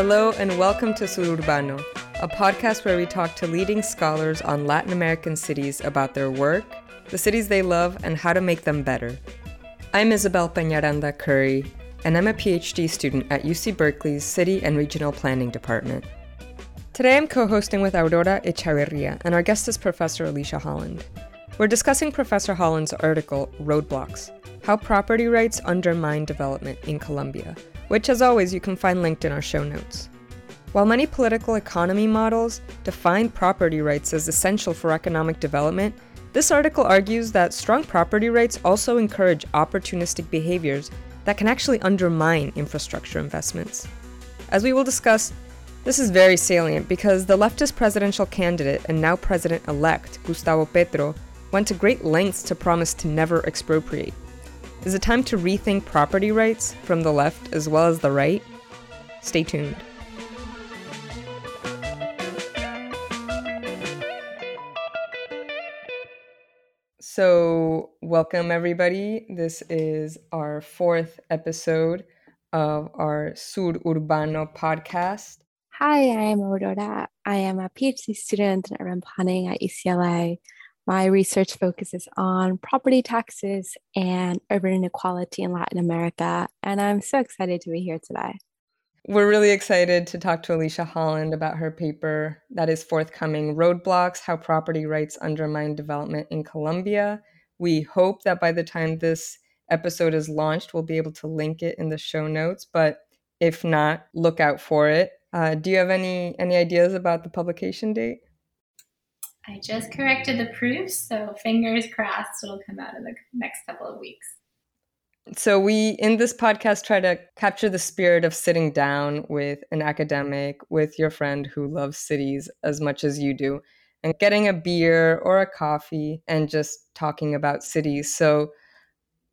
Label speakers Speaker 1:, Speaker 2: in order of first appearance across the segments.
Speaker 1: Hello, and welcome to Sururbano, a podcast where we talk to leading scholars on Latin American cities about their work, the cities they love, and how to make them better. I'm Isabel Peñaranda Curry, and I'm a PhD student at UC Berkeley's City and Regional Planning Department. Today I'm co hosting with Aurora Echavarria, and our guest is Professor Alisha Holland. We're discussing Professor Holland's article, Roadblocks How Property Rights Undermine Development in Colombia, which, as always, you can find linked in our show notes. While many political economy models define property rights as essential for economic development, this article argues that strong property rights also encourage opportunistic behaviors that can actually undermine infrastructure investments. As we will discuss, this is very salient because the leftist presidential candidate and now president elect, Gustavo Petro, went to great lengths to promise to never expropriate. Is it time to rethink property rights from the left as well as the right? Stay tuned. So, welcome everybody. This is our fourth episode of our Sur Urbano podcast.
Speaker 2: Hi, I am Aurora. I am a PhD student in urban planning at UCLA. My research focuses on property taxes and urban inequality in Latin America, and I'm so excited to be here today.
Speaker 1: We're really excited to talk to Alisha Holland about her paper that is forthcoming Roadblocks How Property Rights Undermine Development in Colombia. We hope that by the time this episode is launched, we'll be able to link it in the show notes, but if not, look out for it. Uh, do you have any any ideas about the publication date?
Speaker 3: I just corrected the proofs, so fingers crossed it'll come out in the next couple of weeks.
Speaker 1: So we in this podcast try to capture the spirit of sitting down with an academic, with your friend who loves cities as much as you do, and getting a beer or a coffee and just talking about cities. So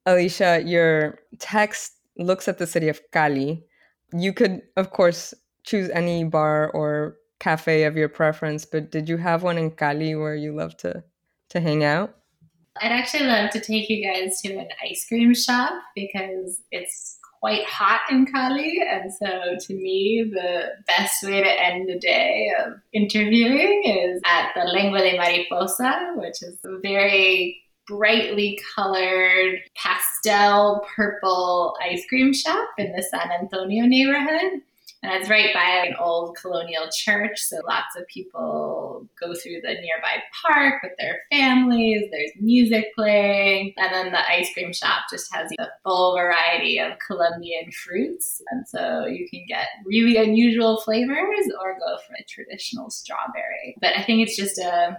Speaker 1: Alisha, your text looks at the city of Cali. You could, of course, choose any bar or cafe of your preference, but did you have one in Cali where you love to to hang out?
Speaker 3: I'd actually love to take you guys to an ice cream shop because it's quite hot in Cali. And so to me, the best way to end the day of interviewing is at the Lengua de Mariposa, which is a very brightly colored pastel purple ice cream shop in the San Antonio neighborhood. And it's right by an old colonial church, so lots of people go through the nearby park with their families. There's music playing. And then the ice cream shop just has a full variety of Colombian fruits. And so you can get really unusual flavors or go for a traditional strawberry. But I think it's just a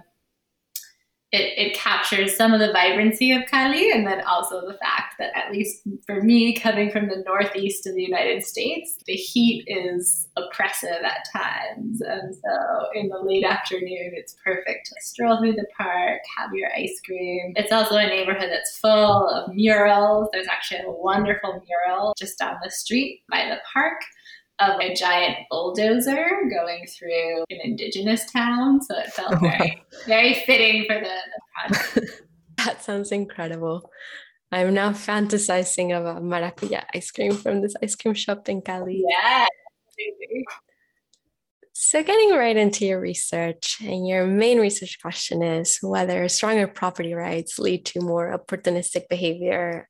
Speaker 3: it, it captures some of the vibrancy of Cali and then also the fact that at least for me coming from the northeast of the United States, the heat is oppressive at times. And so in the late afternoon, it's perfect to stroll through the park, have your ice cream. It's also a neighborhood that's full of murals. There's actually a wonderful mural just down the street by the park of a giant bulldozer going through an indigenous town. So it felt very, very fitting for the, the project.
Speaker 2: that sounds incredible. I'm now fantasizing about maracuya ice cream from this ice cream shop in Cali.
Speaker 3: Yeah.
Speaker 2: So, getting right into your research, and your main research question is whether stronger property rights lead to more opportunistic behavior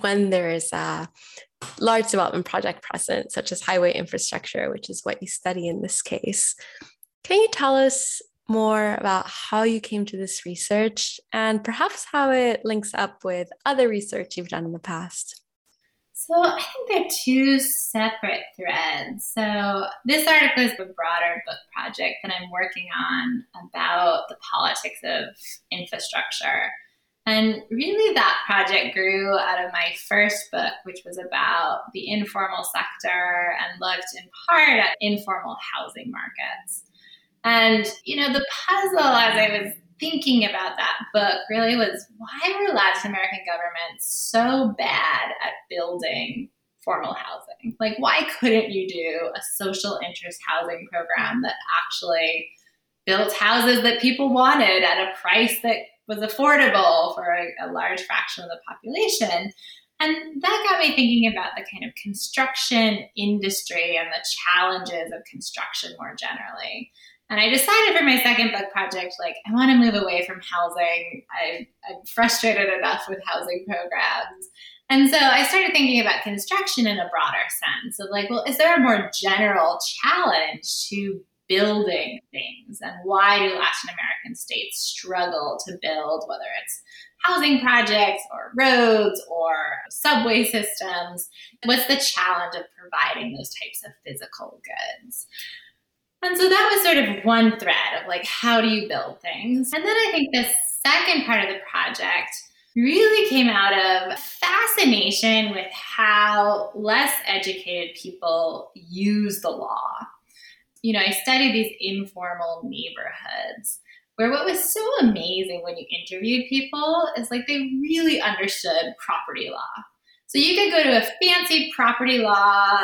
Speaker 2: when there is a large development project present, such as highway infrastructure, which is what you study in this case. Can you tell us more about how you came to this research and perhaps how it links up with other research you've done in the past?
Speaker 3: So I think they're two separate threads. So this article is a broader book project that I'm working on about the politics of infrastructure. And really, that project grew out of my first book, which was about the informal sector and looked in part at informal housing markets. And, you know, the puzzle as I was thinking about that book really was why were Latin American governments so bad at building formal housing? Like, why couldn't you do a social interest housing program that actually built houses that people wanted at a price that was affordable for a, a large fraction of the population. And that got me thinking about the kind of construction industry and the challenges of construction more generally. And I decided for my second book project, like, I want to move away from housing. I, I'm frustrated enough with housing programs. And so I started thinking about construction in a broader sense of like, well, is there a more general challenge to building things? And why do Latin American states struggle to build, whether it's housing projects or roads or subway systems? What's the challenge of providing those types of physical goods? And so that was sort of one thread of like, how do you build things? And then I think the second part of the project really came out of fascination with how less educated people use the law. You know, I studied these informal neighborhoods where what was so amazing when you interviewed people is like they really understood property law. So you could go to a fancy property law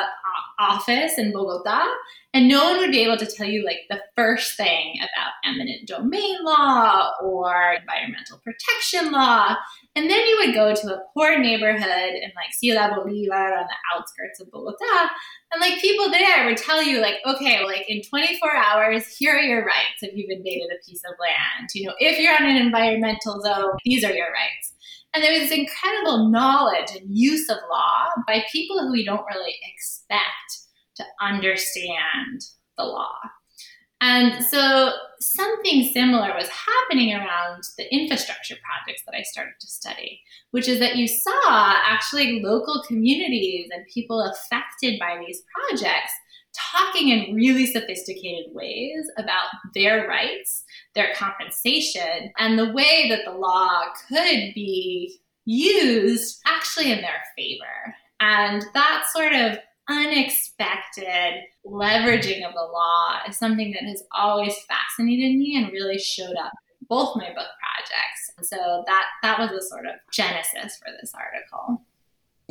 Speaker 3: office in Bogota and no one would be able to tell you like the first thing about eminent domain law or environmental protection law. And then you would go to a poor neighborhood in like Ciudad Bolivar on the outskirts of Bogota. And like people there would tell you, like, okay, like in 24 hours, here are your rights if you've invaded a piece of land. You know, if you're on an environmental zone, these are your rights. And there was incredible knowledge and use of law by people who we don't really expect to understand the law. And so something similar was happening around the infrastructure projects that I started to study, which is that you saw actually local communities and people affected by these projects talking in really sophisticated ways about their rights, their compensation, and the way that the law could be used actually in their favor. And that sort of unexpected leveraging of the law is something that has always fascinated me and really showed up in both my book projects. So that that was the sort of genesis for this article.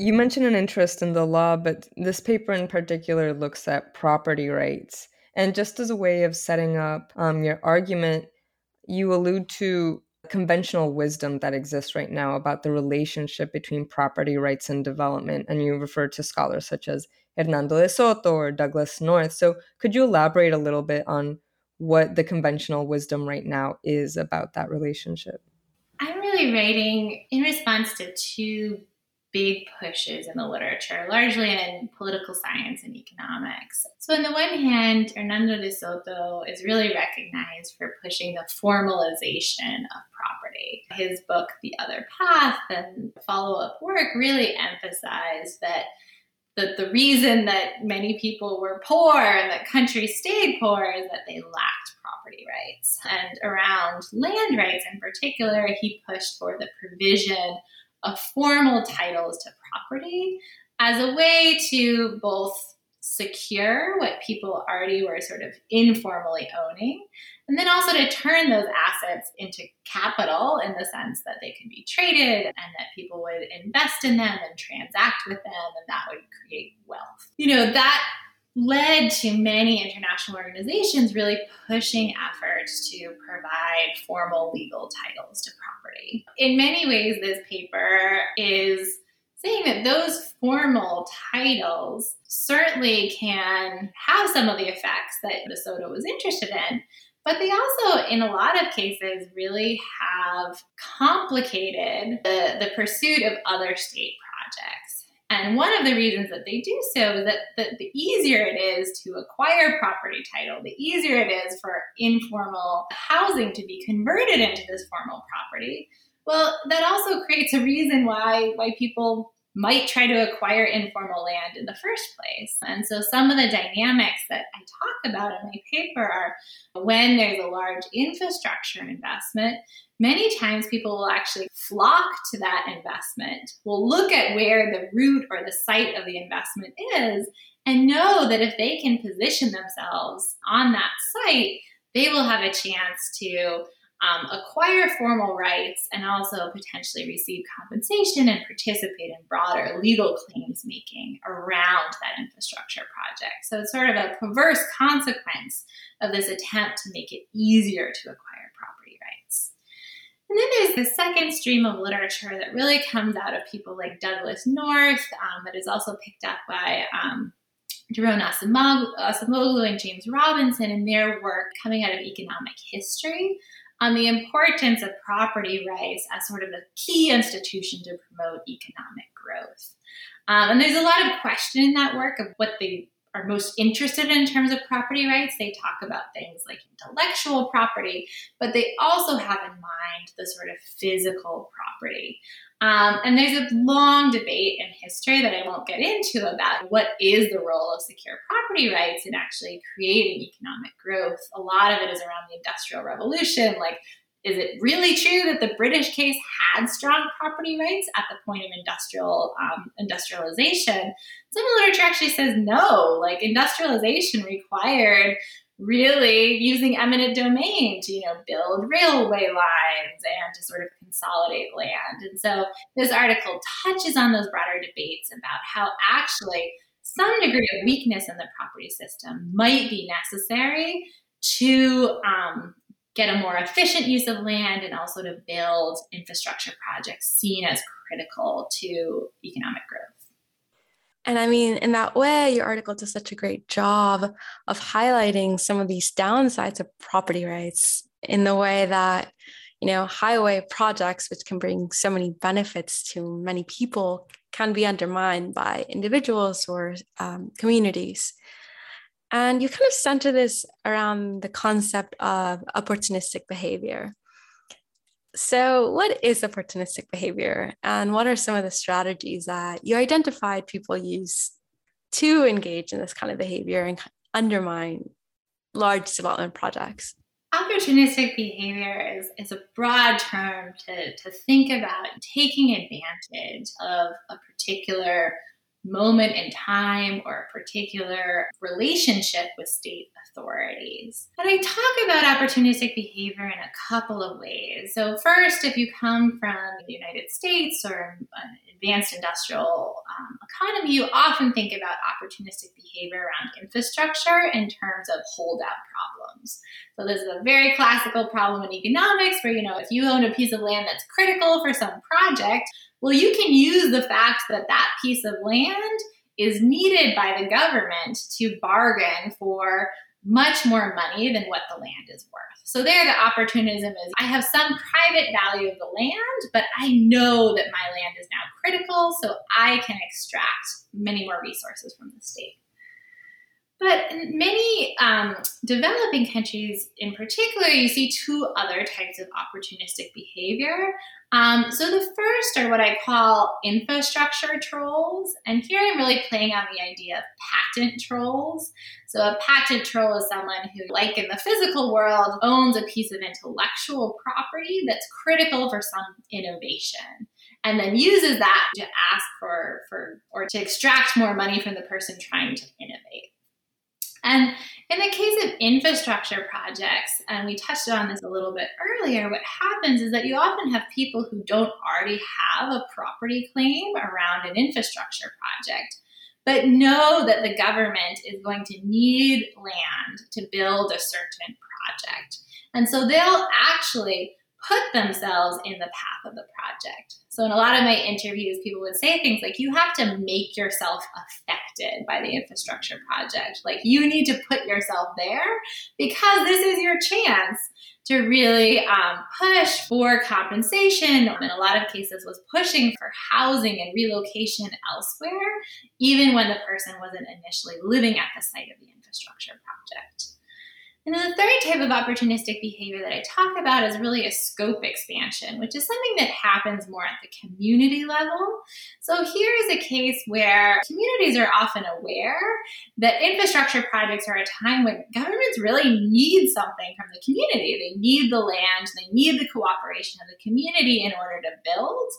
Speaker 1: You mentioned an interest in the law, but this paper in particular looks at property rights. And just as a way of setting up um, your argument, you allude to conventional wisdom that exists right now about the relationship between property rights and development. And you refer to scholars such as Hernando de Soto or Douglass North. So, could you elaborate a little bit on what the conventional wisdom right now is about that relationship?
Speaker 3: I'm really writing in response to two big pushes in the literature, largely in political science and economics. So, on the one hand, Hernando de Soto is really recognized for pushing the formalization of property. His book, The Other Path, and follow up work really emphasized that that the reason that many people were poor and that countries stayed poor is that they lacked property rights. And around land rights in particular, he pushed for the provision of formal titles to property as a way to both secure what people already were sort of informally owning and then also to turn those assets into capital in the sense that they could be traded and that people would invest in them and transact with them, and that would create wealth. You know, that led to many international organizations really pushing efforts to provide formal legal titles to property. In many ways, this paper is saying that those formal titles certainly can have some of the effects that De Soto was interested in, but they also, in a lot of cases, really have complicated the, the pursuit of other state projects. And one of the reasons that they do so is that the, easier it is to acquire property title, the easier it is for informal housing to be converted into this formal property. Well, that also creates a reason why why people might try to acquire informal land in the first place. And so some of the dynamics that I talk about in my paper are when there's a large infrastructure investment, many times people will actually flock to that investment, will look at where the route or the site of the investment is, and know that if they can position themselves on that site, they will have a chance to um, acquire formal rights and also potentially receive compensation and participate in broader legal claims making around that infrastructure project. So it's sort of a perverse consequence of this attempt to make it easier to acquire property rights. And then there's the second stream of literature that really comes out of people like Douglass North, um, that is also picked up by um, Daron Acemoglu and James Robinson in their work coming out of economic history on the importance of property rights as sort of a key institution to promote economic growth. Um, and there's a lot of question in that work of what they are most interested in, in terms of property rights. They talk about things like intellectual property, but they also have in mind the sort of physical property. Um, and there's a long debate in history that I won't get into about what is the role of secure property rights in actually creating economic growth. A lot of it is around the Industrial Revolution, like is it really true that the British case had strong property rights at the point of industrial um, industrialization? Some literature actually says no. Like industrialization required really using eminent domain to you know build railway lines and to sort of consolidate land. And so this article touches on those broader debates about how actually some degree of weakness in the property system might be necessary to um, get a more efficient use of land and also to build infrastructure projects seen as critical to economic growth.
Speaker 2: And I mean, in that way, your article does such a great job of highlighting some of these downsides of property rights in the way that, you know, highway projects, which can bring so many benefits to many people, can be undermined by individuals or um, communities. And you kind of center this around the concept of opportunistic behavior. So, what is opportunistic behavior, and what are some of the strategies that you identified people use to engage in this kind of behavior and undermine large development projects?
Speaker 3: Opportunistic behavior is, is a broad term to, to think about taking advantage of a particular moment in time or a particular relationship with state authorities. And I talk about opportunistic behavior in a couple of ways. So, first, if you come from the United States or an advanced industrial um, economy, you often think about opportunistic behavior around infrastructure in terms of holdout problems. So, this is a very classical problem in economics where, you know, if you own a piece of land that's critical for some project, well, you can use the fact that that piece of land is needed by the government to bargain for much more money than what the land is worth. So there the opportunism is I have some private value of the land, but I know that my land is now critical, so I can extract many more resources from the state. But in many um, developing countries, in particular, you see two other types of opportunistic behavior. Um, so the first are what I call infrastructure trolls. And here I'm really playing on the idea of patent trolls. So a patent troll is someone who, like in the physical world, owns a piece of intellectual property that's critical for some innovation and then uses that to ask for, for or to extract more money from the person trying to innovate. And in the case of infrastructure projects, and we touched on this a little bit earlier, what happens is that you often have people who don't already have a property claim around an infrastructure project, but know that the government is going to need land to build a certain project. And so they'll actually put themselves in the path of the project. So, in a lot of my interviews, people would say things like, you have to make yourself affected by the infrastructure project. Like, you need to put yourself there because this is your chance to really um, push for compensation. In a lot of cases, was pushing for housing and relocation elsewhere, even when the person wasn't initially living at the site of the infrastructure project. And then the third type of opportunistic behavior that I talk about is really a scope expansion, which is something that happens more at the community level. So here is a case where communities are often aware that infrastructure projects are a time when governments really need something from the community. They need the land, they need the cooperation of the community in order to build.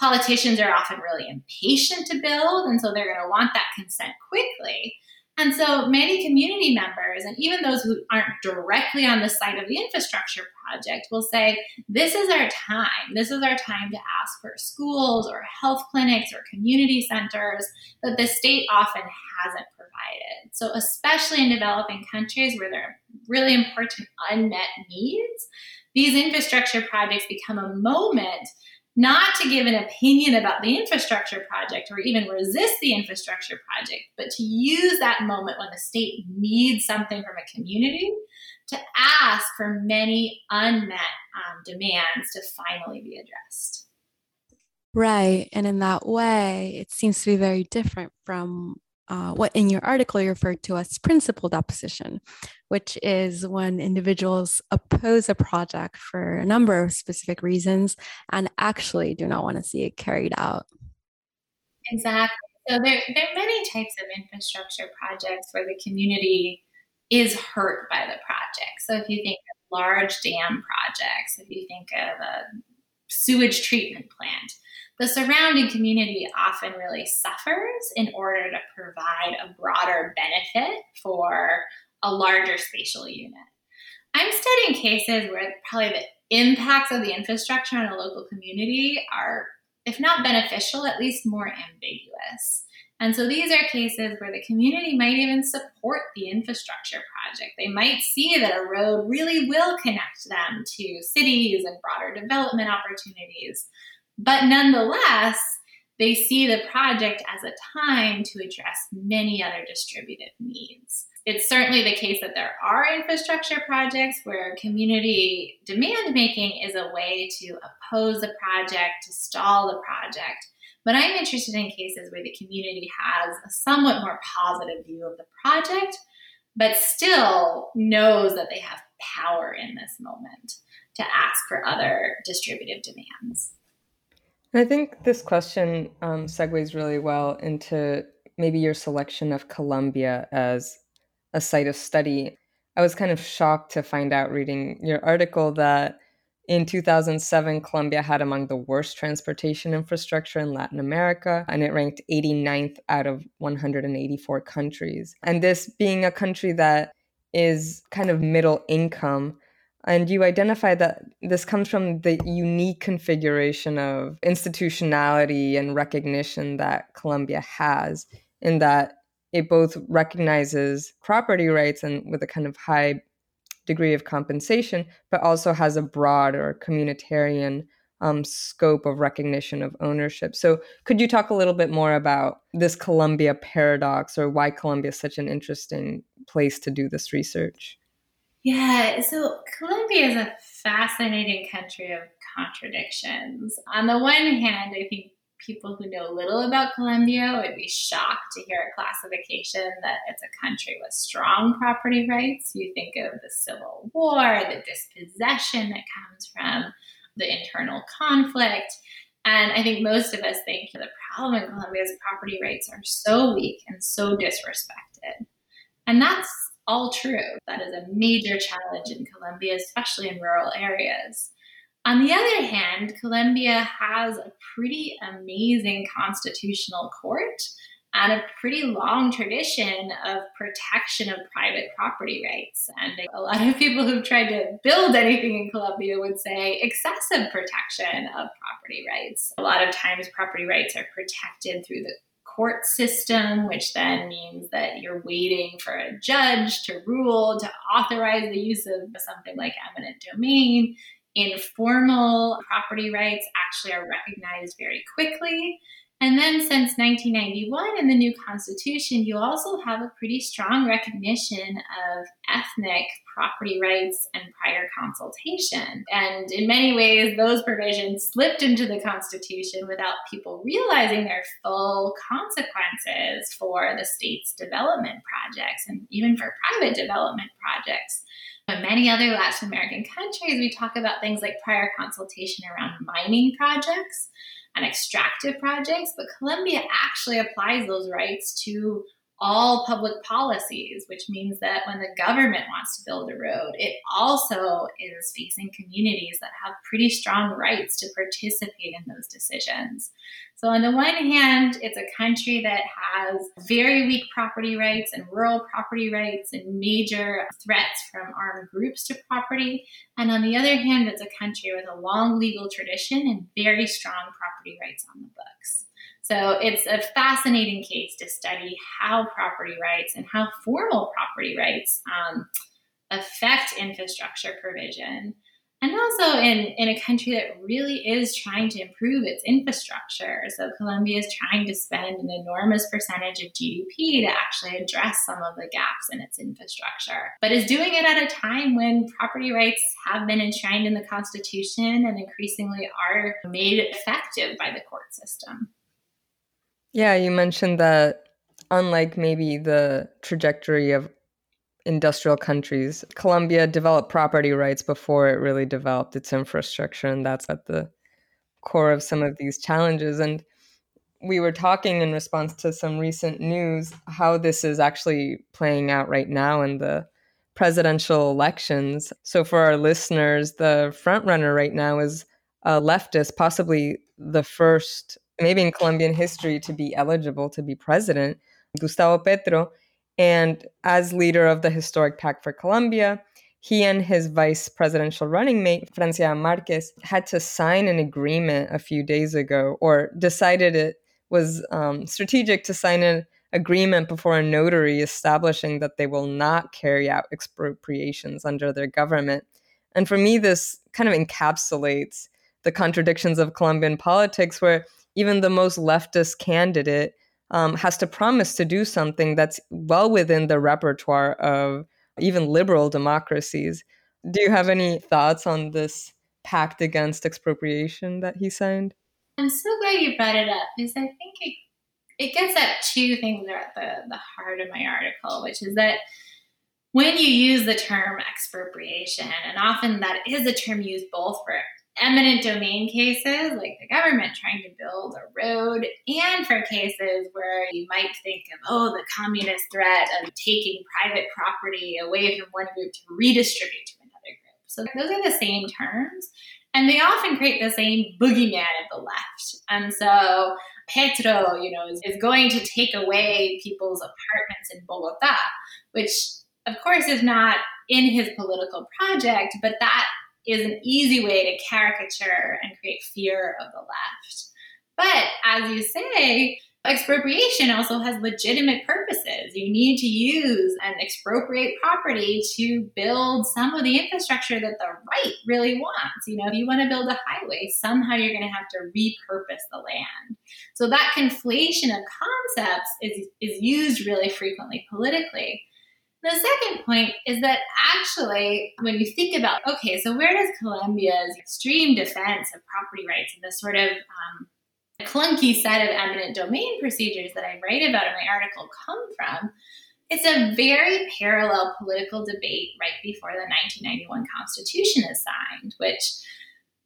Speaker 3: Politicians are often really impatient to build, and so they're going to want that consent quickly. And so many community members, and even those who aren't directly on the site of the infrastructure project, will say, This is our time. This is our time to ask for schools or health clinics or community centers that the state often hasn't provided. So, especially in developing countries where there are really important unmet needs, these infrastructure projects become a moment not to give an opinion about the infrastructure project or even resist the infrastructure project, but to use that moment when the state needs something from a community to ask for many unmet um, demands to finally be addressed.
Speaker 4: Right. And in that way, it seems to be very different from uh, what in your article you referred to as principled opposition, which is when individuals oppose a project for a number of specific reasons and actually do not want to see it carried out.
Speaker 3: Exactly. So there, there are many types of infrastructure projects where the community is hurt by the project. So if you think of large dam projects, if you think of a sewage treatment plant, the surrounding community often really suffers in order to provide a broader benefit for a larger spatial unit. I'm studying cases where probably the impacts of the infrastructure on a local community are, if not beneficial, at least more ambiguous. And so these are cases where the community might even support the infrastructure project. They might see that a road really will connect them to cities and broader development opportunities. But nonetheless, they see the project as a time to address many other distributive needs. It's certainly the case that there are infrastructure projects where community demand making is a way to oppose a project, to stall the project. But I'm interested in cases where the community has a somewhat more positive view of the project, but still knows that they have power in this moment to ask for other distributive demands.
Speaker 1: I think this question um, segues really well into maybe your selection of Colombia as a site of study. I was kind of shocked to find out reading your article that in 2007, Colombia had among the worst transportation infrastructure in Latin America, and it ranked 89th out of 184 countries. And this being a country that is kind of middle income, and you identify that this comes from the unique configuration of institutionality and recognition that Colombia has, in that it both recognizes property rights and with a kind of high degree of compensation, but also has a broad or communitarian um, scope of recognition of ownership. So, could you talk a little bit more about this Colombia paradox or why Colombia is such an interesting place to do this research?
Speaker 3: Yeah, so Colombia is a fascinating country of contradictions. On the one hand, I think people who know little about Colombia would be shocked to hear a classification that it's a country with strong property rights. You think of the Civil War, the dispossession that comes from the internal conflict. And I think most of us think the problem in Colombia is property rights are so weak and so disrespected. And that's all true. That is a major challenge in Colombia, especially in rural areas. On the other hand, Colombia has a pretty amazing constitutional court and a pretty long tradition of protection of private property rights. And a lot of people who've tried to build anything in Colombia would say excessive protection of property rights. A lot of times, property rights are protected through the court system, which then means that you're waiting for a judge to rule to authorize the use of something like eminent domain. Informal property rights actually are recognized very quickly. And then since 1991 in the new constitution, you also have a pretty strong recognition of ethnic property rights and prior consultation. And in many ways, those provisions slipped into the constitution without people realizing their full consequences for the state's development projects and even for private development projects. In many other Latin American countries, we talk about things like prior consultation around mining projects and extractive projects, but Colombia actually applies those rights to all public policies, which means that when the government wants to build a road, it also is facing communities that have pretty strong rights to participate in those decisions. So, on the one hand, it's a country that has very weak property rights and rural property rights and major threats from armed groups to property. And on the other hand, it's a country with a long legal tradition and very strong property rights on the books. So it's a fascinating case to study how property rights and how formal property rights um, affect infrastructure provision. and also in, in a country that really is trying to improve its infrastructure. So Colombia is trying to spend an enormous percentage of GDP to actually address some of the gaps in its infrastructure, but is doing it at a time when property rights have been enshrined in the Constitution and increasingly are made effective by the court system.
Speaker 1: Yeah, you mentioned that unlike maybe the trajectory of industrial countries. Colombia developed property rights before it really developed its infrastructure, and that's at the core of some of these challenges. And we were talking in response to some recent news how this is actually playing out right now in the presidential elections. So, for our listeners, the frontrunner right now is a leftist, possibly the first, maybe in Colombian history, to be eligible to be president, Gustavo Petro. And as leader of the historic Pact for Colombia, he and his vice presidential running mate, Francia Marquez, had to sign an agreement a few days ago, or decided it was um, strategic to sign an agreement before a notary establishing that they will not carry out expropriations under their government. And for me, this kind of encapsulates the contradictions of Colombian politics, where even the most leftist candidate um, has to promise to do something that's well within the repertoire of even liberal democracies. Do you have any thoughts on this pact against expropriation that he signed?
Speaker 3: I'm so glad you brought it up because I think it, it gets at two things that are at the, the heart of my article, which is that when you use the term expropriation, and often that is a term used both for eminent domain cases, like the government trying to build a road, and for cases where you might think of, oh, the communist threat of taking private property away from one group to redistribute to another group. So those are the same terms. And they often create the same boogeyman of the left. And so Petro, you know, is, is going to take away people's apartments in Bogota, which of course is not in his political project, but that is an easy way to caricature and create fear of the left. But as you say, expropriation also has legitimate purposes. You need to use and expropriate property to build some of the infrastructure that the right really wants. You know, if you want to build a highway, somehow you're going to have to repurpose the land. So that conflation of concepts is, is used really frequently politically. The second point is that actually, when you think about, okay, so where does Colombia's extreme defense of property rights and the sort of um, clunky set of eminent domain procedures that I write about in my article come from? It's a very parallel political debate right before the 1991 Constitution is signed, which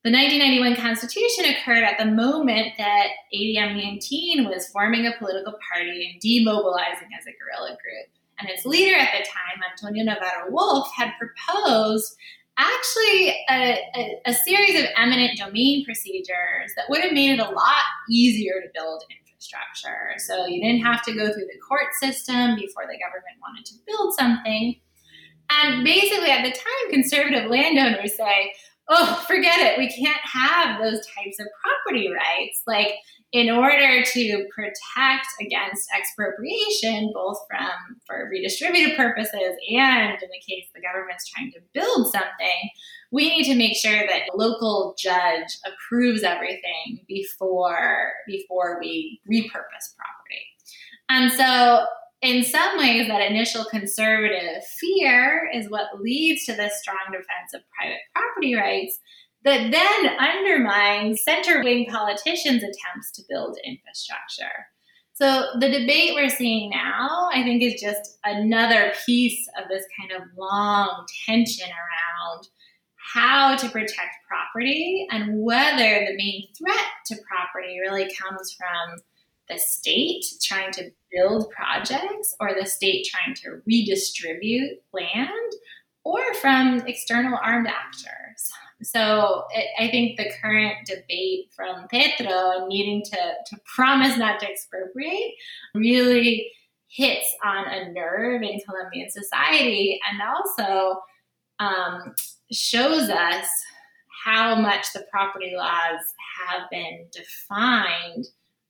Speaker 3: the 1991 Constitution occurred at the moment that ADM 19 was forming a political party and demobilizing as a guerrilla group and its leader at the time, Antonio Navarro Wolff, had proposed actually a, a, a, series of eminent domain procedures that would have made it a lot easier to build infrastructure. So you didn't have to go through the court system before the government wanted to build something. And basically, at the time, conservative landowners say, oh, forget it, we can't have those types of property rights. Like, in order to protect against expropriation, both from for redistributive purposes and in the case the government's trying to build something, we need to make sure that the local judge approves everything before before we repurpose property. And so in some ways, that initial conservative fear is what leads to this strong defense of private property rights that then undermines center wing politicians' attempts to build infrastructure. So, the debate we're seeing now, I think, is just another piece of this kind of long tension around how to protect property and whether the main threat to property really comes from the state trying to build projects or the state trying to redistribute land or from external armed actors. So it, I think the current debate from Petro needing to, to promise not to expropriate really hits on a nerve in Colombian society and also um, shows us how much the property laws have been defined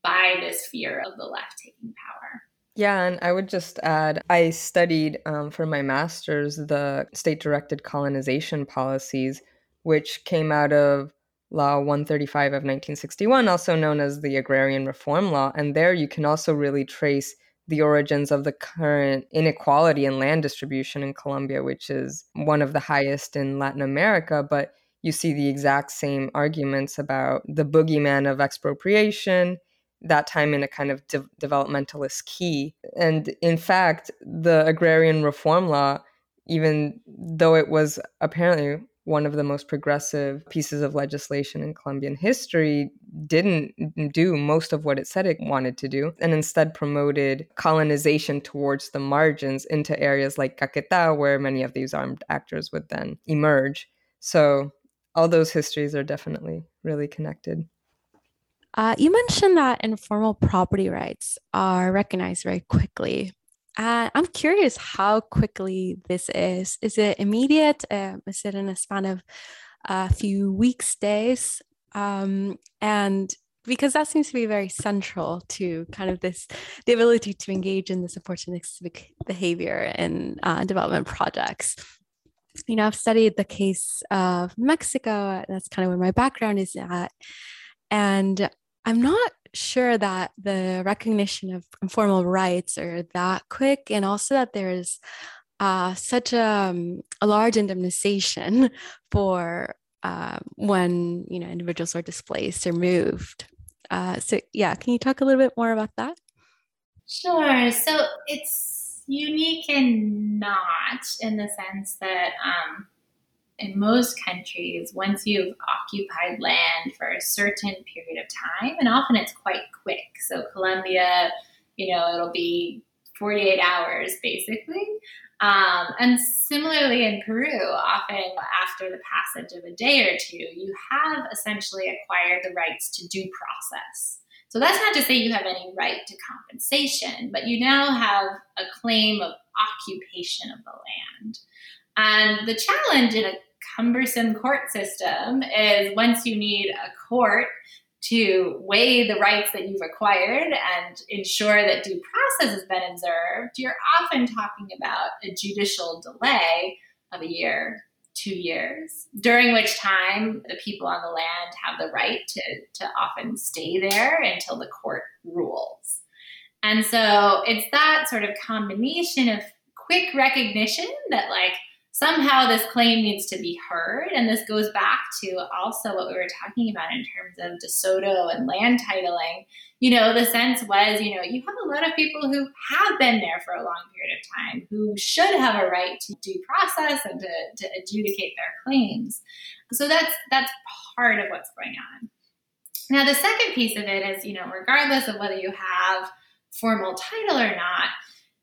Speaker 3: by this fear of the left taking power.
Speaker 1: Yeah, and I would just add I studied um, for my master's the state directed colonization policies which came out of Law 135 of 1961, also known as the Agrarian Reform Law. And there you can also really trace the origins of the current inequality in land distribution in Colombia, which is one of the highest in Latin America. But you see the exact same arguments about the boogeyman of expropriation, that time in a kind of de- developmentalist key. And in fact, the agrarian reform law, even though it was apparently one of the most progressive pieces of legislation in Colombian history, didn't do most of what it said it wanted to do, and instead promoted colonization towards the margins into areas like Caquetá, where many of these armed actors would then emerge. So all those histories are definitely really connected.
Speaker 4: Uh, you mentioned that informal property rights are recognized very quickly uh, I'm curious how quickly this is. Is it immediate? Uh, is it in a span of a few weeks, days? Um, and because that seems to be very central to kind of this the ability to engage in this opportunistic behavior in uh, development projects you know i've studied the case of mexico that's kind of where my background is at and i'm not sure that the recognition of informal rights are that quick, and also that there's uh, such a, um, a large indemnization for uh, when you know individuals are displaced or moved. Uh, so yeah, can you talk a little bit more about that?
Speaker 3: Sure. So it's unique and not in the sense that um, in most countries, once you've occupied land for a certain period of time, and often it's quite quick. So, Colombia, you know, it'll be 48 hours basically. Um, and similarly in Peru, often after the passage of a day or two, you have essentially acquired the rights to due process. So that's not to say you have any right to compensation, but you now have a claim of occupation of the land. And the challenge in a cumbersome court system is once you need a court to weigh the rights that you've acquired and ensure that due process has been observed, you're often talking about a judicial delay of a year, two years, during which time the people on the land have the right to, to often stay there until the court rules. And so it's that sort of combination of quick recognition that, like, somehow this claim needs to be heard. And this goes back to also what we were talking about in terms of De Soto and land titling. You know, the sense was, you know, you have a lot of people who have been there for a long period of time who should have a right to due process and to, to adjudicate their claims. So that's that's part of what's going on. Now the second piece of it is, you know, regardless of whether you have formal title or not,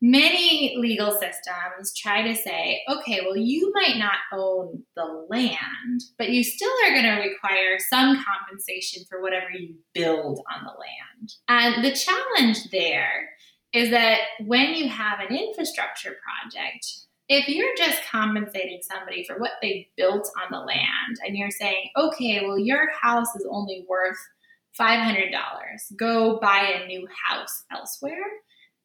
Speaker 3: many legal systems try to say, okay, well, you might not own the land, but you still are going to require some compensation for whatever you build on the land. And the challenge there is that when you have an infrastructure project, if you're just compensating somebody for what they built on the land and you're saying, okay, well, your house is only worth $500, go buy a new house elsewhere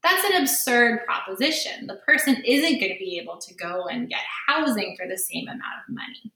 Speaker 3: that's an absurd proposition. The person isn't going to be able to go and get housing for the same amount of money.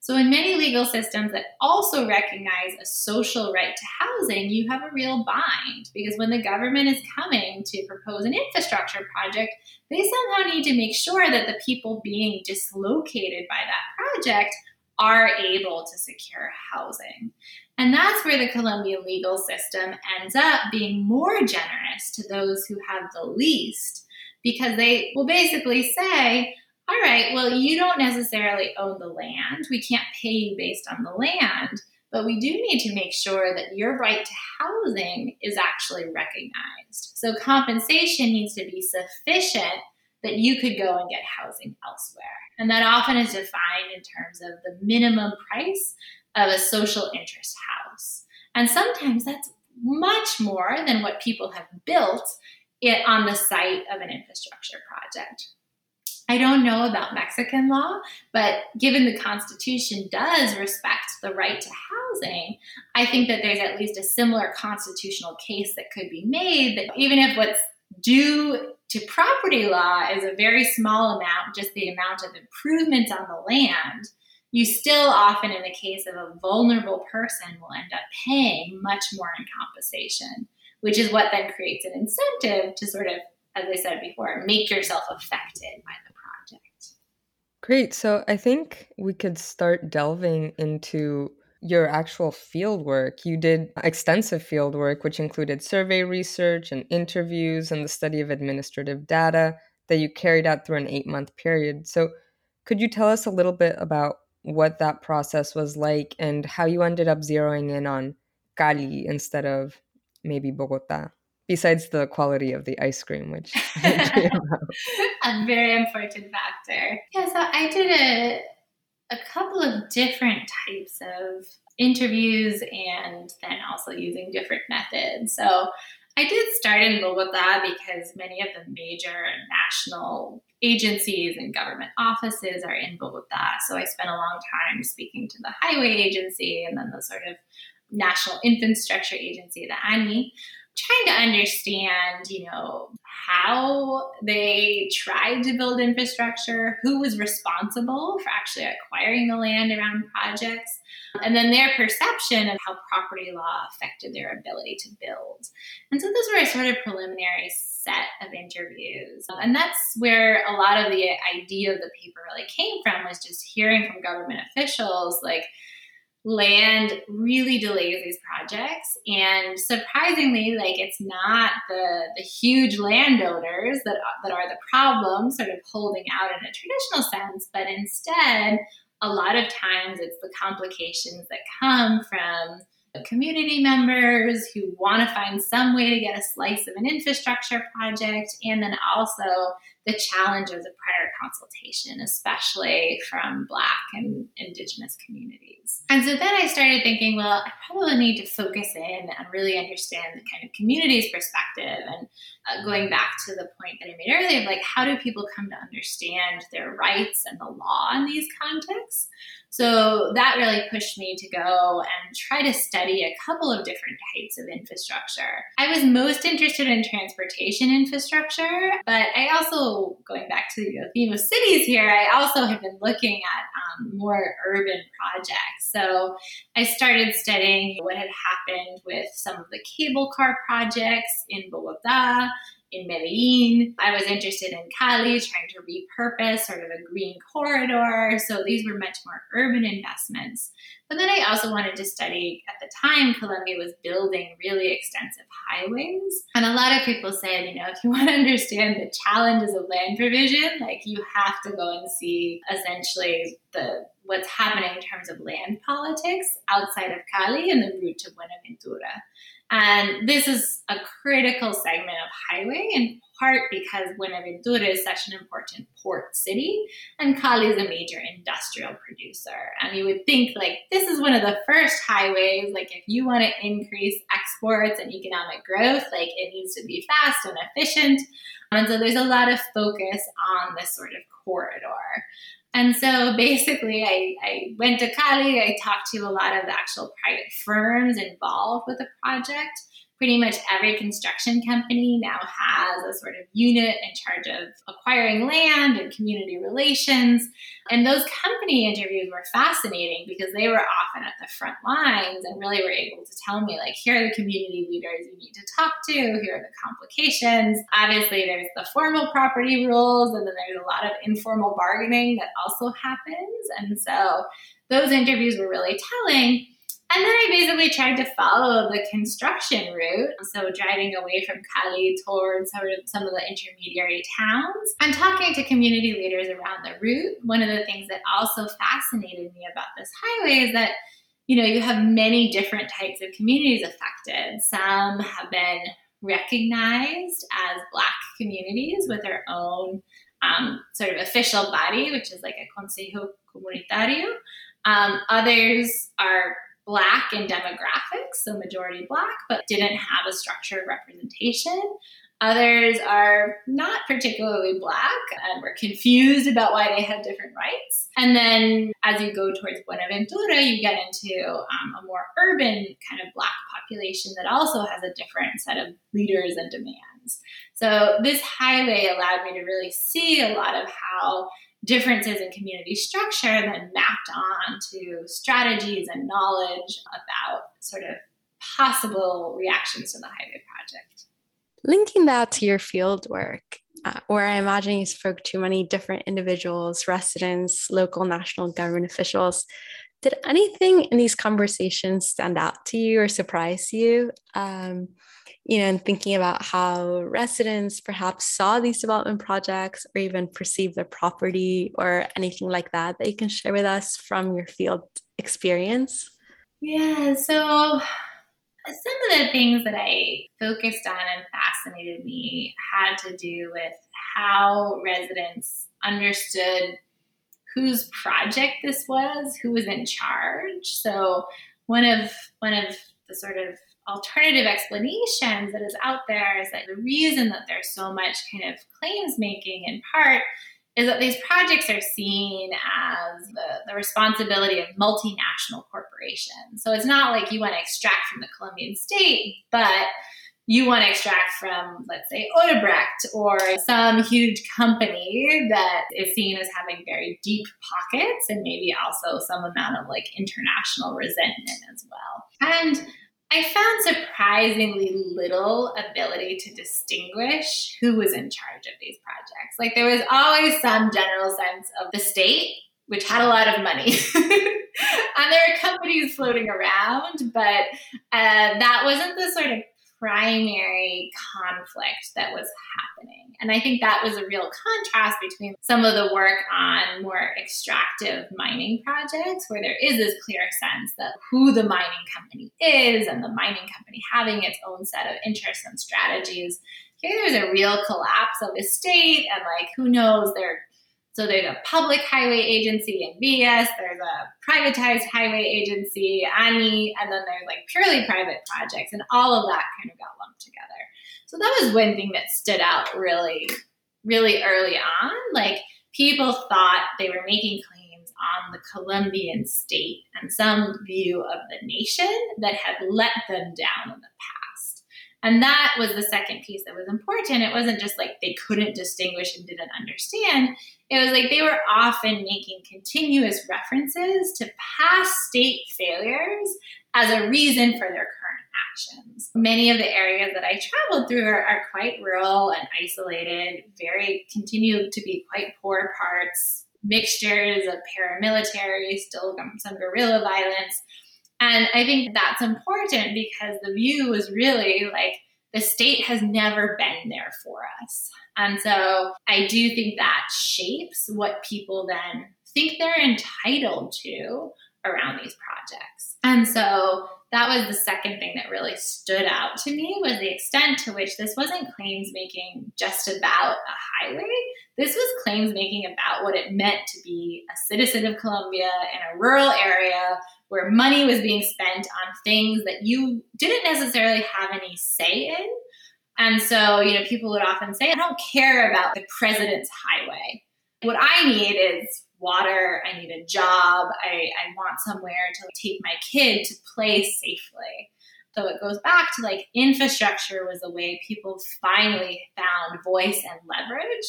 Speaker 3: So, in many legal systems that also recognize a social right to housing, you have a real bind because when the government is coming to propose an infrastructure project, they somehow need to make sure that the people being dislocated by that project are able to secure housing. And that's where the Colombian legal system ends up being more generous to those who have the least because they will basically say, all right, well, you don't necessarily own the land. We can't pay you based on the land, but we do need to make sure that your right to housing is actually recognized. So compensation needs to be sufficient that you could go and get housing elsewhere. And that often is defined in terms of the minimum price of a social interest house. And sometimes that's much more than what people have built it on the site of an infrastructure project. I don't know about Mexican law, but given the Constitution does respect the right to housing, I think that there's at least a similar constitutional case that could be made that even if what's due to property law is a very small amount, just the amount of improvements on the land, you still often, in the case of a vulnerable person, will end up paying much more in compensation, which is what then creates an incentive to sort of, as I said before, make yourself affected by the project.
Speaker 1: Great. So I think we could start delving into your actual field work. You did extensive field work, which included survey research and interviews and the study of administrative data that you carried out through an eight month period. So, could you tell us a little bit about what that process was like and how you ended up zeroing in on Cali instead of maybe Bogota? Besides the quality of the ice cream, which
Speaker 3: a very important factor. Yeah, so I did a a couple of different types of interviews and then also using different methods. So I did start in Bogota because many of the major national agencies and government offices are in Bogota. So I spent a long time speaking to the highway agency and then the sort of national infrastructure agency, the ANI, trying to understand, you know, how they tried to build infrastructure, who was responsible for actually acquiring the land around projects, and then their perception of how property law affected their ability to build. And so those were a sort of preliminary set of interviews. And that's where a lot of the idea of the paper really came from was just hearing from government officials like land really delays these projects and surprisingly like it's not the the huge landowners that that are the problem sort of holding out in a traditional sense but instead a lot of times it's the complications that come from community members who want to find some way to get a slice of an infrastructure project, and then also the challenge of the prior consultation, especially from Black and Indigenous communities. And so then I started thinking, well, I probably need to focus in and really understand the kind of community's perspective. And uh, going back to the point that I made earlier, like how do people come to understand their rights and the law in these contexts? So that really pushed me to go and try to study a couple of different types of infrastructure. I was most interested in transportation infrastructure, but I also, going back to the theme of cities here, I also have been looking at um, more urban projects. So I started studying what had happened with some of the cable car projects in Bogota in Medellin. I was interested in Cali, trying to repurpose sort of a green corridor. So these were much more urban investments. But then I also wanted to study, at the time, Colombia was building really extensive highways. And a lot of people said, you know, if you want to understand the challenges of land provision, like you have to go and see essentially the what's happening in terms of land politics outside of Cali and the route to Buenaventura. And this is a critical segment of highway in part because Buenaventura is such an important port city and Cali is a major industrial producer. And you would think like this is one of the first highways, like if you want to increase exports and economic growth, like it needs to be fast and efficient. And so there's a lot of focus on this sort of corridor. And so basically, I, I went to Cali. I talked to a lot of the actual private firms involved with the project pretty much every construction company now has a sort of unit in charge of acquiring land and community relations. And those company interviews were fascinating because they were often at the front lines and really were able to tell me, like, here are the community leaders you need to talk to, here are the complications. Obviously, there's the formal property rules, and then there's a lot of informal bargaining that also happens. And so those interviews were really telling. And then I basically tried to follow the construction route. So driving away from Cali towards some of the intermediary towns and talking to community leaders around the route. One of the things that also fascinated me about this highway is that, you know, you have many different types of communities affected. Some have been recognized as Black communities with their own um, sort of official body, which is like a Consejo Comunitario. Um, others are black in demographics, so majority black, but didn't have a structured representation. Others are not particularly black and were confused about why they had different rights. And then as you go towards Buenaventura, you get into um, a more urban kind of black population that also has a different set of leaders and demands. So this highway allowed me to really see a lot of how differences in community structure then mapped on to strategies and knowledge about sort of possible reactions to the highway project.
Speaker 2: Linking that to your field work, uh, where I imagine you spoke to many different individuals, residents, local, national government officials. Did anything in these conversations stand out to you or surprise you? Um, you know, and thinking about how residents perhaps saw these development projects or even perceived the property or anything like that that you can share with us from your field experience?
Speaker 3: Yeah, so some of the things that I focused on and fascinated me had to do with how residents understood whose project this was, who was in charge. So one of one of the sort of alternative explanations that is out there is that the reason that there's so much kind of claims making in part is that these projects are seen as the, the responsibility of multinational corporations. So it's not like you want to extract from the Colombian state, but you want to extract from, let's say, Odebrecht or some huge company that is seen as having very deep pockets and maybe also some amount of like international resentment as well. And I found surprisingly little ability to distinguish who was in charge of these projects. Like there was always some general sense of the state, which had a lot of money. and there are companies floating around, but uh, that wasn't the sort of primary conflict that was happening. And I think that was a real contrast between some of the work on more extractive mining projects, where there is this clear sense that who the mining company is and the mining company having its own set of interests and strategies. Here, there's a real collapse of the state, and like, who knows, they're so there's a public highway agency INVIAS, there's a privatized highway agency, ANI, and then there's like purely private projects, and all of that kind of got lumped together. So that was one thing that stood out really, really early on. Like people thought they were making claims on the Colombian state and some view of the nation that had let them down in the past. And that was the second piece that was important. It wasn't just like they couldn't distinguish and didn't understand it was like they were often making continuous references to past state failures as a reason for their current actions. Many of the areas that I traveled through are, are quite rural and isolated, very continue to be quite poor parts, mixtures of paramilitary, still some guerrilla violence. And I think that's important because the view was really like the state has never been there for us. And so I do think that shapes what people then think they're entitled to around these projects. And so that was the second thing that really stood out to me was the extent to which this wasn't claims making just about a highway. This was claims making about what it meant to be a citizen of Colombia in a rural area where money was being spent on things that you didn't necessarily have any say in. And so, you know, people would often say, I don't care about the president's highway. What I need is water. I need a job. I, I want somewhere to take my kid to play safely. So it goes back to like infrastructure was a way people finally found voice and leverage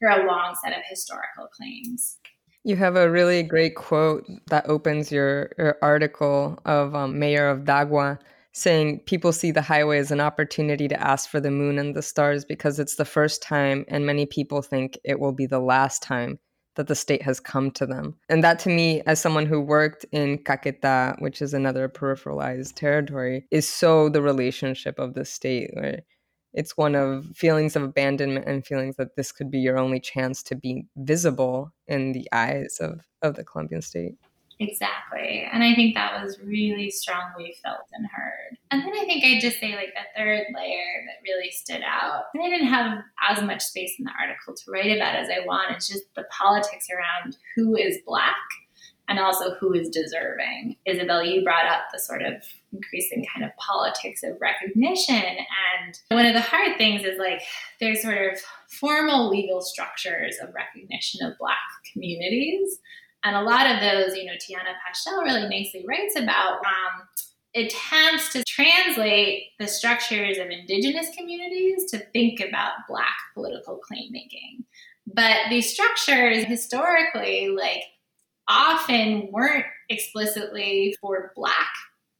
Speaker 3: for a long set of historical claims.
Speaker 1: You have a really great quote that opens your, your article of um, Mayor of Dagua saying people see the highway as an opportunity to ask for the moon and the stars because it's the first time, and many people think it will be the last time that the state has come to them. And that to me, as someone who worked in Caquetá, which is another peripheralized territory, is so the relationship of the state where it's one of feelings of abandonment and feelings that this could be your only chance to be visible in the eyes of, of the Colombian state.
Speaker 3: Exactly. And I think that was really strongly felt and heard. And then I think I'd just say, like, the third layer that really stood out, and I didn't have as much space in the article to write about as I want, it's just the politics around who is Black and also who is deserving. Isabel, you brought up the sort of increasing kind of politics of recognition. And one of the hard things is like there's sort of formal legal structures of recognition of Black communities and a lot of those, you know, Tianna Paschel really nicely writes about um, attempts to translate the structures of indigenous communities to think about Black political claim making. But these structures historically, like, often weren't explicitly for Black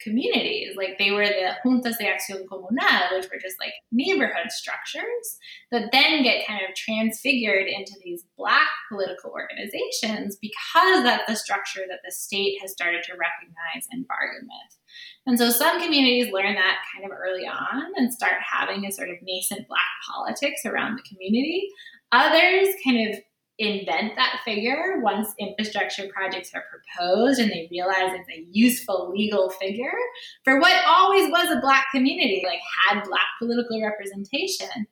Speaker 3: communities. Like they were the juntas de acción comunal, which were just like neighborhood structures that then get kind of transfigured into these black political organizations because that's the structure that the state has started to recognize and bargain with. And so some communities learn that kind of early on and start having a sort of nascent black politics around the community. Others kind of invent that figure once infrastructure projects are proposed and they realize it's a useful legal figure for what always was a black community, like had black political representation.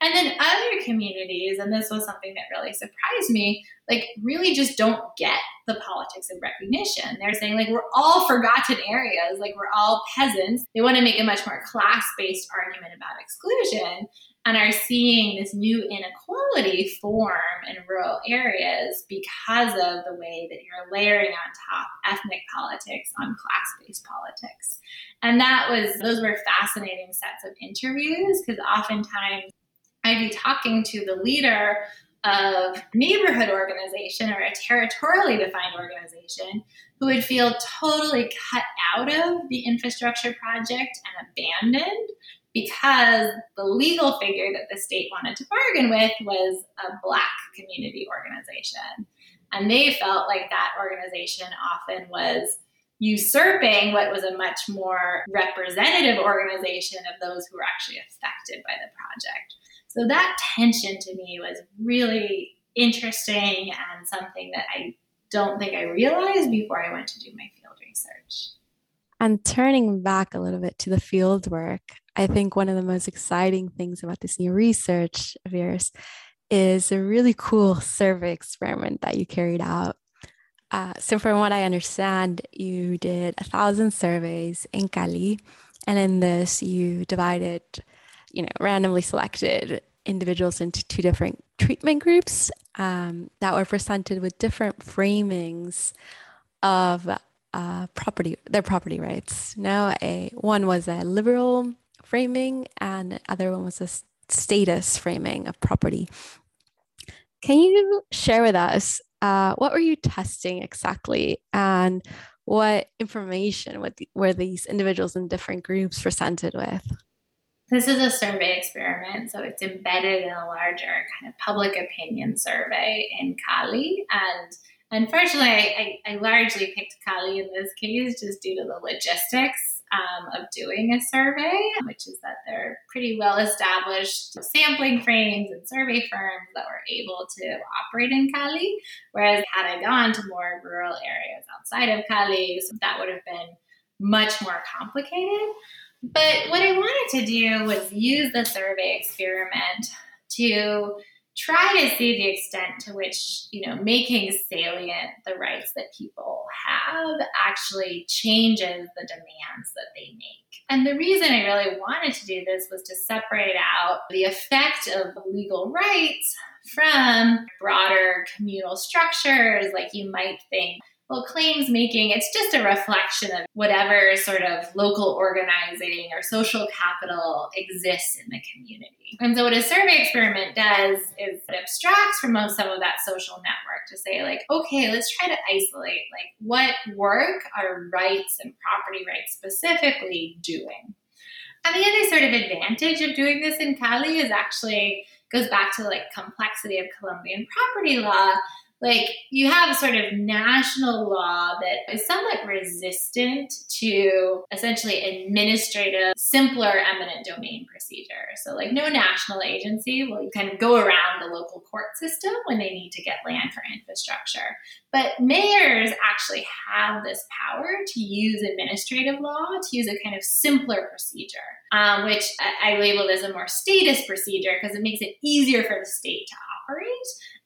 Speaker 3: And then other communities, and this was something that really surprised me, like really just don't get the politics of recognition. They're saying, like, we're all forgotten areas, like, we're all peasants. They want to make a much more class based argument about exclusion and are seeing this new inequality form in rural areas because of the way that you're layering on top ethnic politics on class based politics. And that was, those were fascinating sets of interviews because oftentimes I'd be talking to the leader of neighborhood organization or a territorially defined organization who would feel totally cut out of the infrastructure project and abandoned because the legal figure that the state wanted to bargain with was a black community organization. And they felt like that organization often was usurping what was a much more representative organization of those who were actually affected by the project. So that tension to me was really interesting and something that I don't think I realized before I went to do my field research.
Speaker 4: And turning back a little bit to the field work, I think one of the most exciting things about this new research of yours is a really cool survey experiment that you carried out. Uh, so, from what I understand, you did a thousand surveys in Cali, and in this, you divided, you know, randomly selected individuals into two different treatment groups um, that were presented with different framings of uh, property, their property rights. Now, a one was a liberal framing, and the other one was a statist framing of property. Can you share with us uh, what were you testing exactly, and what information were these individuals in different groups presented with?
Speaker 3: This is a survey experiment, so it's embedded in a larger kind of public opinion survey in Cali. And unfortunately, I, I, largely picked Cali in this case just due to the logistics um, of doing a survey, which is that there are pretty well established sampling frames and survey firms that were able to operate in Cali. Whereas, had I gone to more rural areas outside of Cali, so that would have been much more complicated. But what I wanted to do was use the survey experiment to try to see the extent to which, you know, making salient the rights that people have actually changes the demands that they make. And the reason I really wanted to do this was to separate out the effect of legal rights from broader communal structures, like you might think well, claims making, it's just a reflection of whatever sort of local organizing or social capital exists in the community. And so, what a survey experiment does is it abstracts from some of that social network to say, like, okay, let's try to isolate, like, what work are rights and property rights specifically doing? And the other sort of advantage of doing this in Cali is actually goes back to like complexity of Colombian property law like you have sort of national law that is somewhat resistant to essentially administrative, simpler eminent domain procedure. So, like, no national agency will kind of go around the local court system when they need to get land for infrastructure. But mayors actually have this power to use administrative law to use a kind of simpler procedure, um, which I, I labeled as a more statist procedure because it makes it easier for the state to operate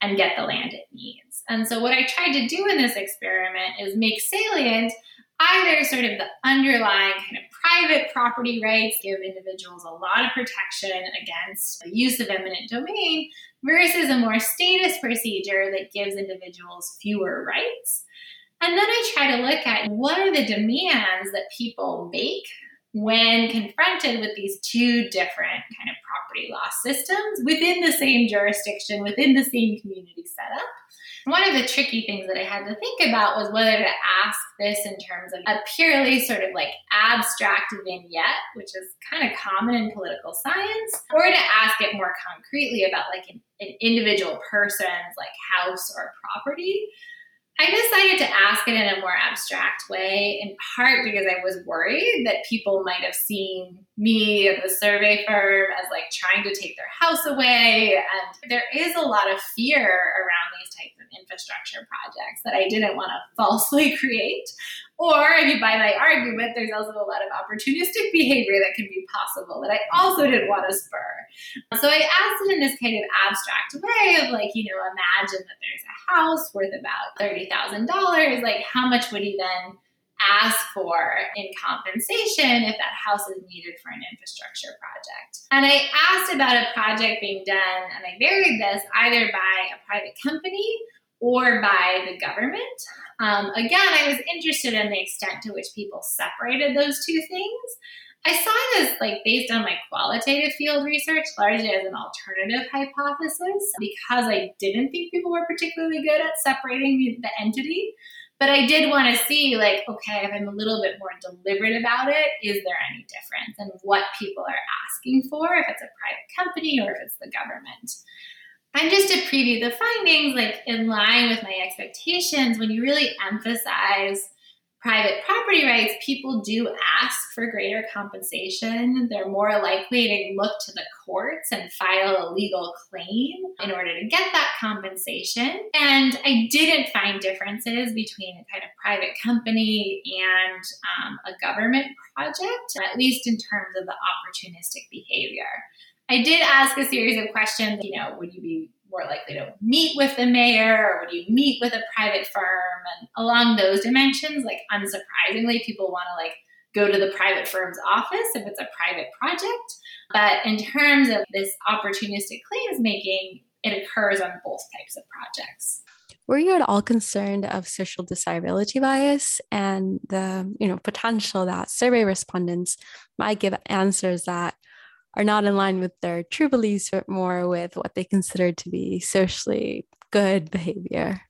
Speaker 3: and get the land it needs. And so, what I tried to do in this experiment is make salient either sort of the underlying kind of private property rights, give individuals a lot of protection against the use of eminent domain, versus a more statist procedure that gives individuals fewer rights. And then I try to look at what are the demands that people make when confronted with these two different kind of property law systems within the same jurisdiction, within the same community setup. One of the tricky things that I had to think about was whether to ask this in terms of a purely sort of like abstract vignette, which is kind of common in political science, or to ask it more concretely about like an, an individual person's like house or property. I decided to ask it in a more abstract way, in part because I was worried that people might have seen me and the survey firm as like trying to take their house away. And there is a lot of fear around these types infrastructure projects that I didn't want to falsely create. Or if you buy my argument, there's also a lot of opportunistic behavior that can be possible that I also didn't want to spur. So I asked it in this kind of abstract way of like, you know, imagine that there's a house worth about $30,000. Like, how much would you then ask for in compensation if that house is needed for an infrastructure project. And I asked about a project being done, and I varied this either by a private company or by the government. Um, again, I was interested in the extent to which people separated those two things. I saw this like based on my qualitative field research, largely as an alternative hypothesis, because I didn't think people were particularly good at separating the, the entity. But I did want to see, like, okay, if I'm a little bit more deliberate about it, is there any difference in what people are asking for, if it's a private company or if it's the government? And just to preview the findings, like in line with my expectations, when you really emphasize private property rights, people do ask for greater compensation. They're more likely to look to the courts and file a legal claim in order to get that compensation. And I didn't find differences between a kind of private company and um, a government project, at least in terms of the opportunistic behavior. I did ask a series of questions, you know, would you be more likely to meet with the mayor or would you meet with a private firm? And along those dimensions like unsurprisingly people want to like go to the private firm's office if it's a private project. But in terms of this opportunistic claims making it occurs on both types of projects.
Speaker 4: Were you at all concerned of social desirability bias and the you know potential that survey respondents might give answers that are not in line with their true beliefs, but more with what they consider to be socially good behavior?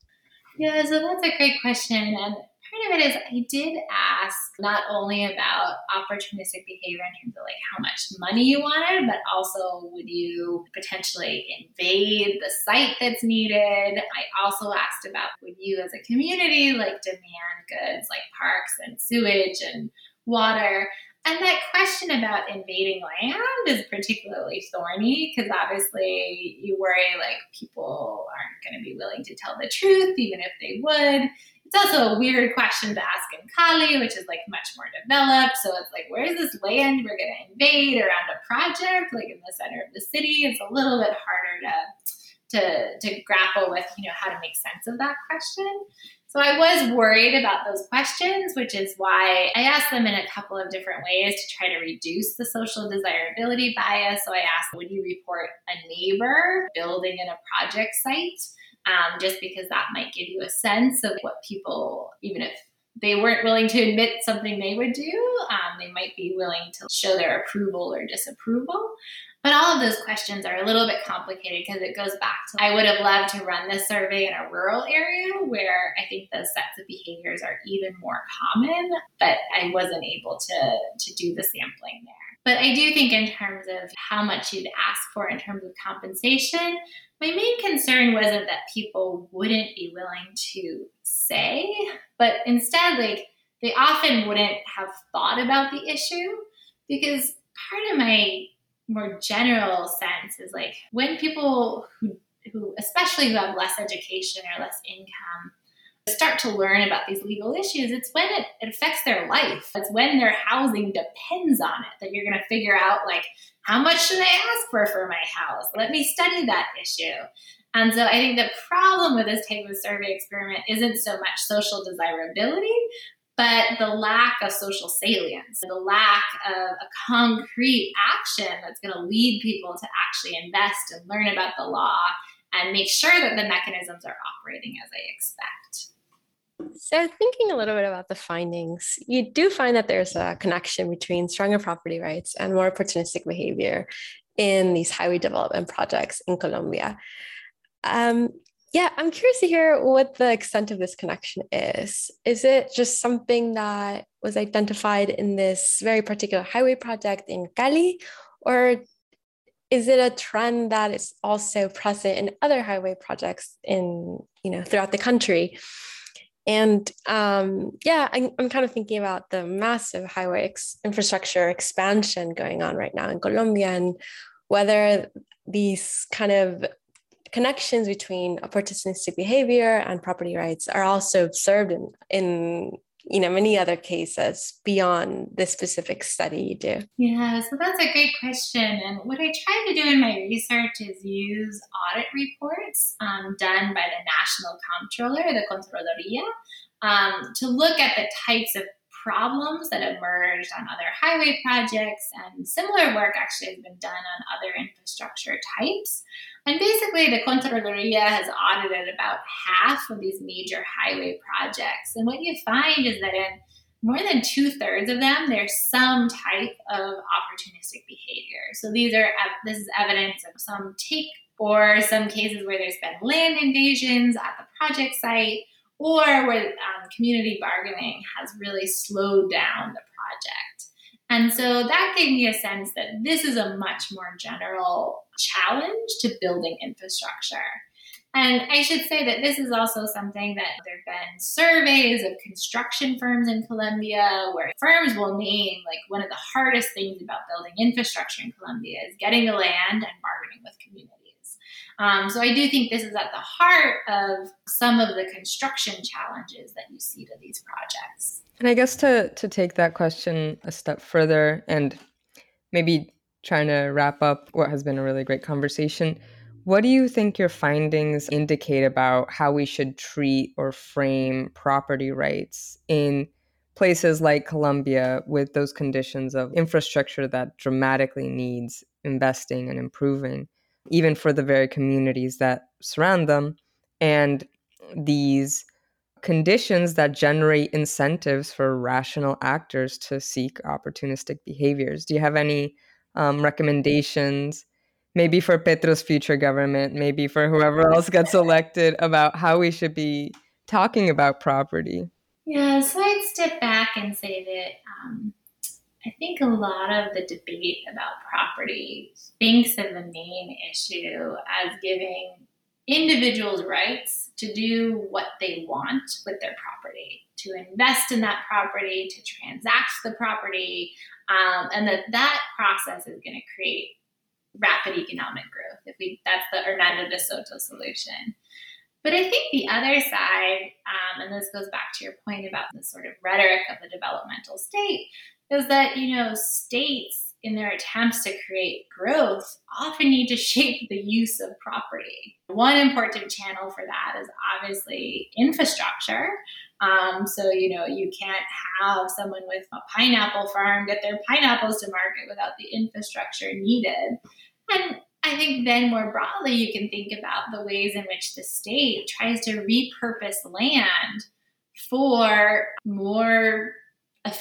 Speaker 3: Yeah, so that's a great question. And part of it is I did ask not only about opportunistic behavior in terms of like how much money you wanted, but also would you potentially invade the site that's needed? I also asked about would you as a community like demand goods like parks and sewage and water? And that question about invading land is particularly thorny because obviously you worry like people aren't going to be willing to tell the truth, even if they would. It's also a weird question to ask in Cali, which is like much more developed. So it's like, where's this land we're going to invade around a project, like in the center of the city? It's a little bit harder to to to grapple with, you know, how to make sense of that question. So I was worried about those questions, which is why I asked them in a couple of different ways to try to reduce the social desirability bias. So I asked, would you report a neighbor building in a project site? Um, just because that might give you a sense of what people, even if they weren't willing to admit something they would do, um, they might be willing to show their approval or disapproval. But all of those questions are a little bit complicated because it goes back to I would have loved to run this survey in a rural area where I think those sets of behaviors are even more common, but I wasn't able to, to do the sampling there. But I do think, in terms of how much you'd ask for in terms of compensation, my main concern wasn't that people wouldn't be willing to say, but instead, like, they often wouldn't have thought about the issue because part of my more general sense is like when people who who especially who have less education or less income start to learn about these legal issues it's when it, it affects their life. It's when their housing depends on it that you're going to figure out like how much should i ask for for my house? Let me study that issue. And so I think the problem with this type of survey experiment isn't so much social desirability, but the lack of social salience, the lack of a concrete action that's going to lead people to actually invest and learn about the law and make sure that the mechanisms are operating as I expect.
Speaker 2: So, thinking a little bit about the findings, you do find that there's a connection between stronger property rights and more opportunistic behavior in these highway development projects in Colombia. Um, yeah, I'm curious to hear what the extent of this connection is. Is it just something that was identified in this very particular highway project in Cali, or is it a trend that is also present in other highway projects in you know throughout the country? And um, yeah, I'm, I'm kind of thinking about the massive highway ex- infrastructure expansion going on right now in Colombia and whether these kind of connections between opportunistic behavior and property rights are also observed in, in you know many other cases beyond the specific study you do.
Speaker 3: Yeah so that's a great question. And what i try to do in my research is use audit reports um, done by the national comptroller the contraloria um, to look at the types of problems that emerged on other highway projects. And similar work actually has been done on other infrastructure types and basically, the Contraloria has audited about half of these major highway projects. And what you find is that in more than two thirds of them, there's some type of opportunistic behavior. So these are this is evidence of some take or some cases where there's been land invasions at the project site, or where um, community bargaining has really slowed down the project. And so that gave me a sense that this is a much more general challenge to building infrastructure. And I should say that this is also something that there have been surveys of construction firms in Colombia where firms will name like one of the hardest things about building infrastructure in Colombia is getting the land and bargaining with communities. Um, so I do think this is at the heart of some of the construction challenges that you see to these projects.
Speaker 1: And I guess to to take that question a step further and maybe trying to wrap up what has been a really great conversation, what do you think your findings indicate about how we should treat or frame property rights in places like Colombia with those conditions of infrastructure that dramatically needs investing and improving, even for the very communities that surround them, and these conditions that generate incentives for rational actors to seek opportunistic behaviors. Do you have any um, recommendations, maybe for Petro's future government, maybe for whoever else gets elected, about how we should be talking about property?
Speaker 3: Yeah, so I'd step back and say that um, I think a lot of the debate about property thinks of the main issue as giving individuals' rights to do what they want with their property, to invest in that property, to transact the property, um, and that that process is going to create rapid economic growth. If we, that's the Hernando de Soto solution. But I think the other side, um, and this goes back to your point about the sort of rhetoric of the developmental state, is that you know states in their attempts to create growth often need to shape the use of property. One important channel for that is obviously infrastructure. Um, so, you know, you can't have someone with a pineapple farm get their pineapples to market without the infrastructure needed. And I think then more broadly, you can think about the ways in which the state tries to repurpose land for more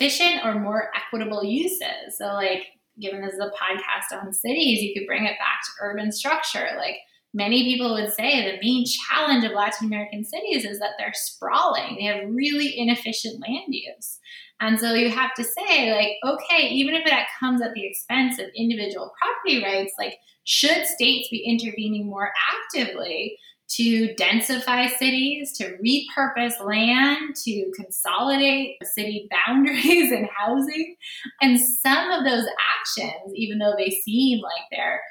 Speaker 3: efficient or more equitable uses. So, like given this is a podcast on cities, you could bring it back to urban structure. Like many people would say, the main challenge of Latin American cities is that they're sprawling. They have really inefficient land use. And so you have to say, like, okay, even if that comes at the expense of individual property rights, like, should states be intervening more actively to densify cities, to repurpose land, to consolidate city boundaries and housing. And some of those actions, even though they seem like they're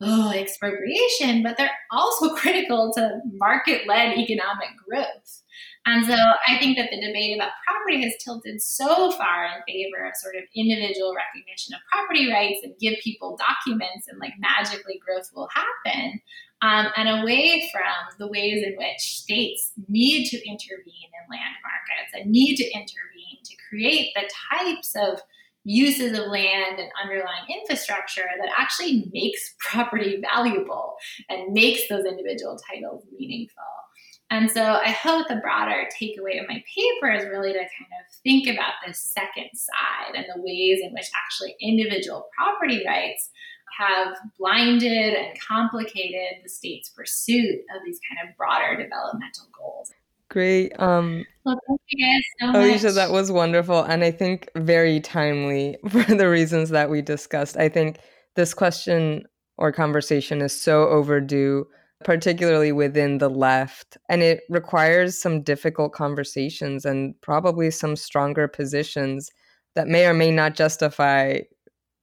Speaker 3: oh, expropriation, but they're also critical to market led economic growth. And so I think that the debate about property has tilted so far in favor of sort of individual recognition of property rights and give people documents and like magically growth will happen um, and away from the ways in which states need to intervene in land markets and need to intervene to create the types of uses of land and underlying infrastructure that actually makes property valuable and makes those individual titles meaningful. And so I hope the broader takeaway of my paper is really to kind of think about this second side and the ways in which actually individual property rights have blinded and complicated the state's pursuit of these kind of broader developmental goals.
Speaker 1: Great. Um,
Speaker 3: well, thank you guys so Alisha,
Speaker 1: much. that was wonderful. And I think very timely for the reasons that we discussed. I think this question or conversation is so overdue, particularly within the left. And it requires some difficult conversations and probably some stronger positions that may or may not justify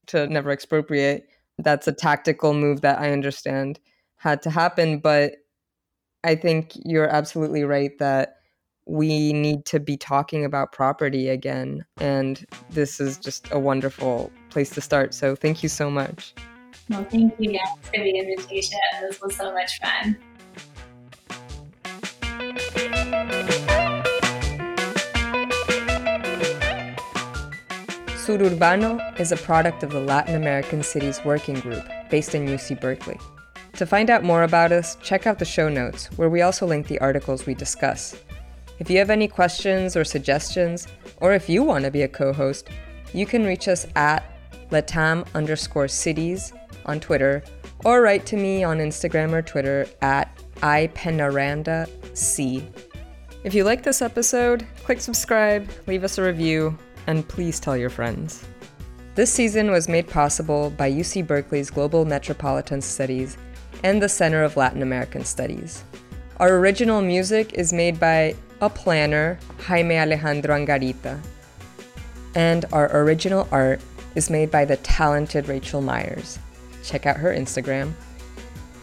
Speaker 1: to never expropriate. That's a tactical move that I understand had to happen. But I think you're absolutely right that we need to be talking about property again. And this is just a wonderful place to start. So thank you so much.
Speaker 3: Well, thank you guys for the invitation. This was so much fun.
Speaker 1: Sururbano is a product of the Latin American Cities Working Group based in UC Berkeley. To find out more about us, check out the show notes, where we also link the articles we discuss. If you have any questions or suggestions, or if you want to be a co host, you can reach us at latam underscore cities on Twitter, or write to me on Instagram or Twitter at ipenaranda.c. If you like this episode, click subscribe, leave us a review, and please tell your friends. This season was made possible by UC Berkeley's Global Metropolitan Studies and the Center of Latin American Studies. Our original music is made by a planner, Jaime Alejandro Angarita, and our original art is made by the talented Rachel Myers check out her Instagram.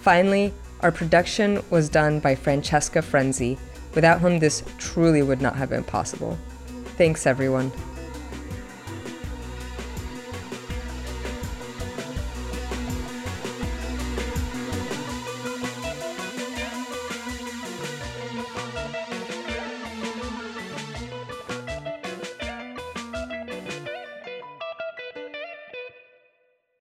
Speaker 1: Finally, our production was done by Francesca Frenzy, without whom this truly would not have been possible. Thanks, everyone.